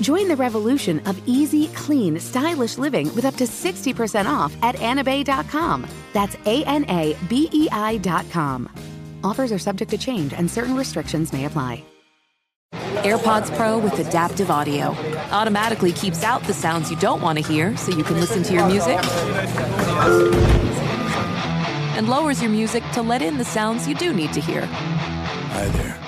Join the revolution of easy, clean, stylish living with up to 60% off at anabei.com. That's A N A B E I.com. Offers are subject to change and certain restrictions may apply. AirPods Pro with adaptive audio automatically keeps out the sounds you don't want to hear so you can listen to your music and lowers your music to let in the sounds you do need to hear. Hi there.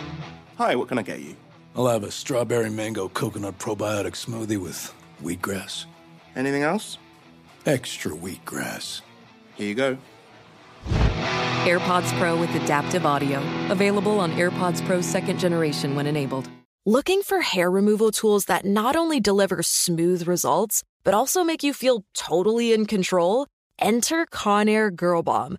Hi, what can I get you? I'll have a strawberry mango coconut probiotic smoothie with wheatgrass. Anything else? Extra wheatgrass. Here you go. AirPods Pro with adaptive audio. Available on AirPods Pro second generation when enabled. Looking for hair removal tools that not only deliver smooth results, but also make you feel totally in control? Enter Conair Girl Bomb.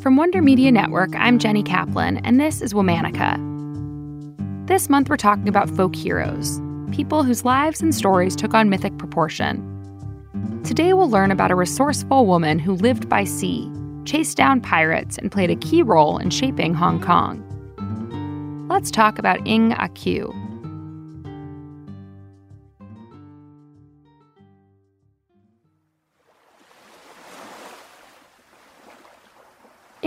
From Wonder Media Network, I'm Jenny Kaplan, and this is Womanica. This month, we're talking about folk heroes, people whose lives and stories took on mythic proportion. Today, we'll learn about a resourceful woman who lived by sea, chased down pirates, and played a key role in shaping Hong Kong. Let's talk about Ng Ah.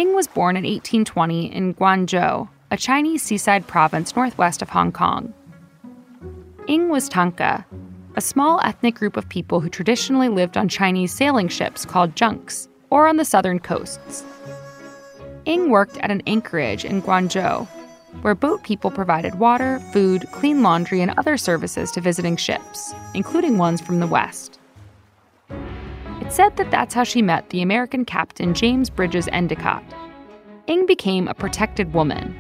Ng was born in 1820 in Guangzhou, a Chinese seaside province northwest of Hong Kong. Ng was Tanka, a small ethnic group of people who traditionally lived on Chinese sailing ships called junks, or on the southern coasts. Ng worked at an anchorage in Guangzhou, where boat people provided water, food, clean laundry, and other services to visiting ships, including ones from the West. It's said that that's how she met the American captain James Bridges Endicott. Ng became a protected woman.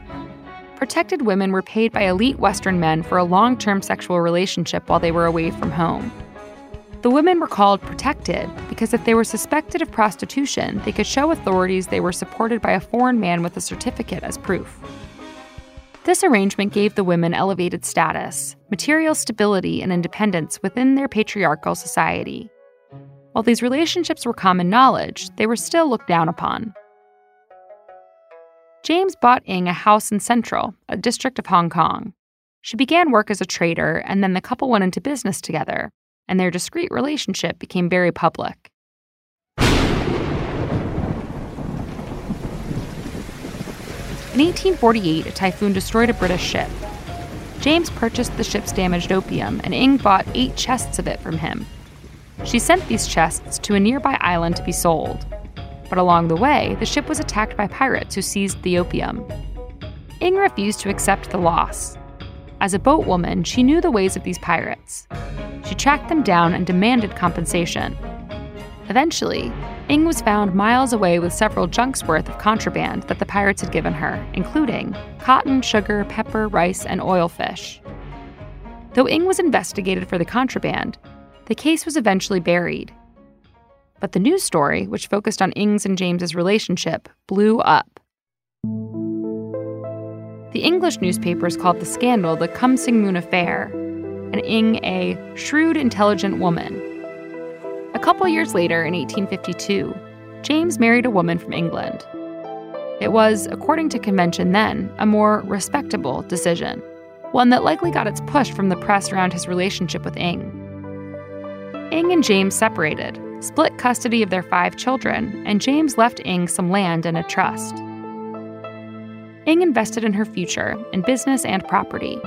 Protected women were paid by elite Western men for a long term sexual relationship while they were away from home. The women were called protected because if they were suspected of prostitution, they could show authorities they were supported by a foreign man with a certificate as proof. This arrangement gave the women elevated status, material stability, and independence within their patriarchal society. While these relationships were common knowledge, they were still looked down upon. James bought Ng a house in Central, a district of Hong Kong. She began work as a trader, and then the couple went into business together, and their discreet relationship became very public. In 1848, a typhoon destroyed a British ship. James purchased the ship's damaged opium, and Ng bought eight chests of it from him. She sent these chests to a nearby island to be sold. But along the way, the ship was attacked by pirates who seized the opium. Ng refused to accept the loss. As a boatwoman, she knew the ways of these pirates. She tracked them down and demanded compensation. Eventually, Ng was found miles away with several junks worth of contraband that the pirates had given her, including cotton, sugar, pepper, rice, and oil fish. Though Ng was investigated for the contraband, The case was eventually buried. But the news story, which focused on Ng's and James's relationship, blew up. The English newspapers called the scandal the Kum Sing Moon affair, and Ng a shrewd, intelligent woman. A couple years later, in 1852, James married a woman from England. It was, according to convention then, a more respectable decision, one that likely got its push from the press around his relationship with Ng. Ng and James separated, split custody of their five children, and James left Ng some land and a trust. Ng invested in her future, in business and property.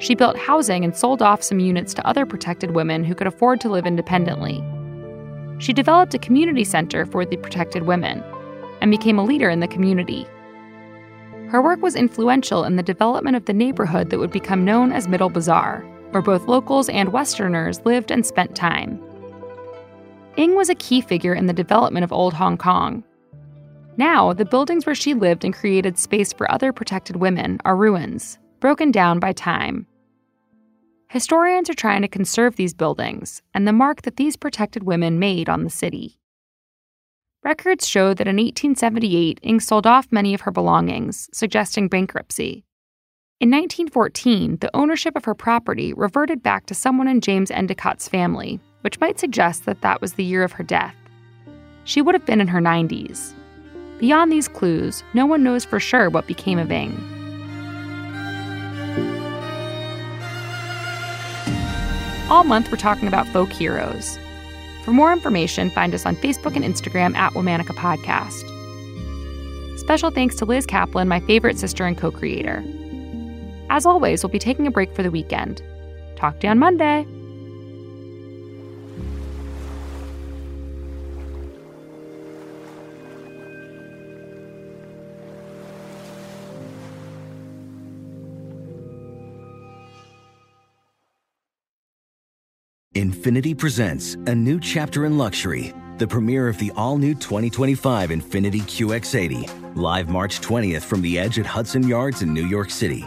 She built housing and sold off some units to other protected women who could afford to live independently. She developed a community center for the protected women and became a leader in the community. Her work was influential in the development of the neighborhood that would become known as Middle Bazaar, where both locals and Westerners lived and spent time. Ng was a key figure in the development of Old Hong Kong, now, the buildings where she lived and created space for other protected women are ruins, broken down by time. Historians are trying to conserve these buildings and the mark that these protected women made on the city. Records show that in 1878, Ng sold off many of her belongings, suggesting bankruptcy. In 1914, the ownership of her property reverted back to someone in James Endicott's family, which might suggest that that was the year of her death. She would have been in her 90s. Beyond these clues, no one knows for sure what became of Ng. All month, we're talking about folk heroes. For more information, find us on Facebook and Instagram at Womanica Podcast. Special thanks to Liz Kaplan, my favorite sister and co creator. As always, we'll be taking a break for the weekend. Talk to you on Monday. Infiniti presents a new chapter in luxury, the premiere of the all new 2025 Infiniti QX80, live March 20th from the edge at Hudson Yards in New York City,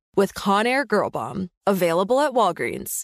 with Conair Girl Bomb. Available at Walgreens.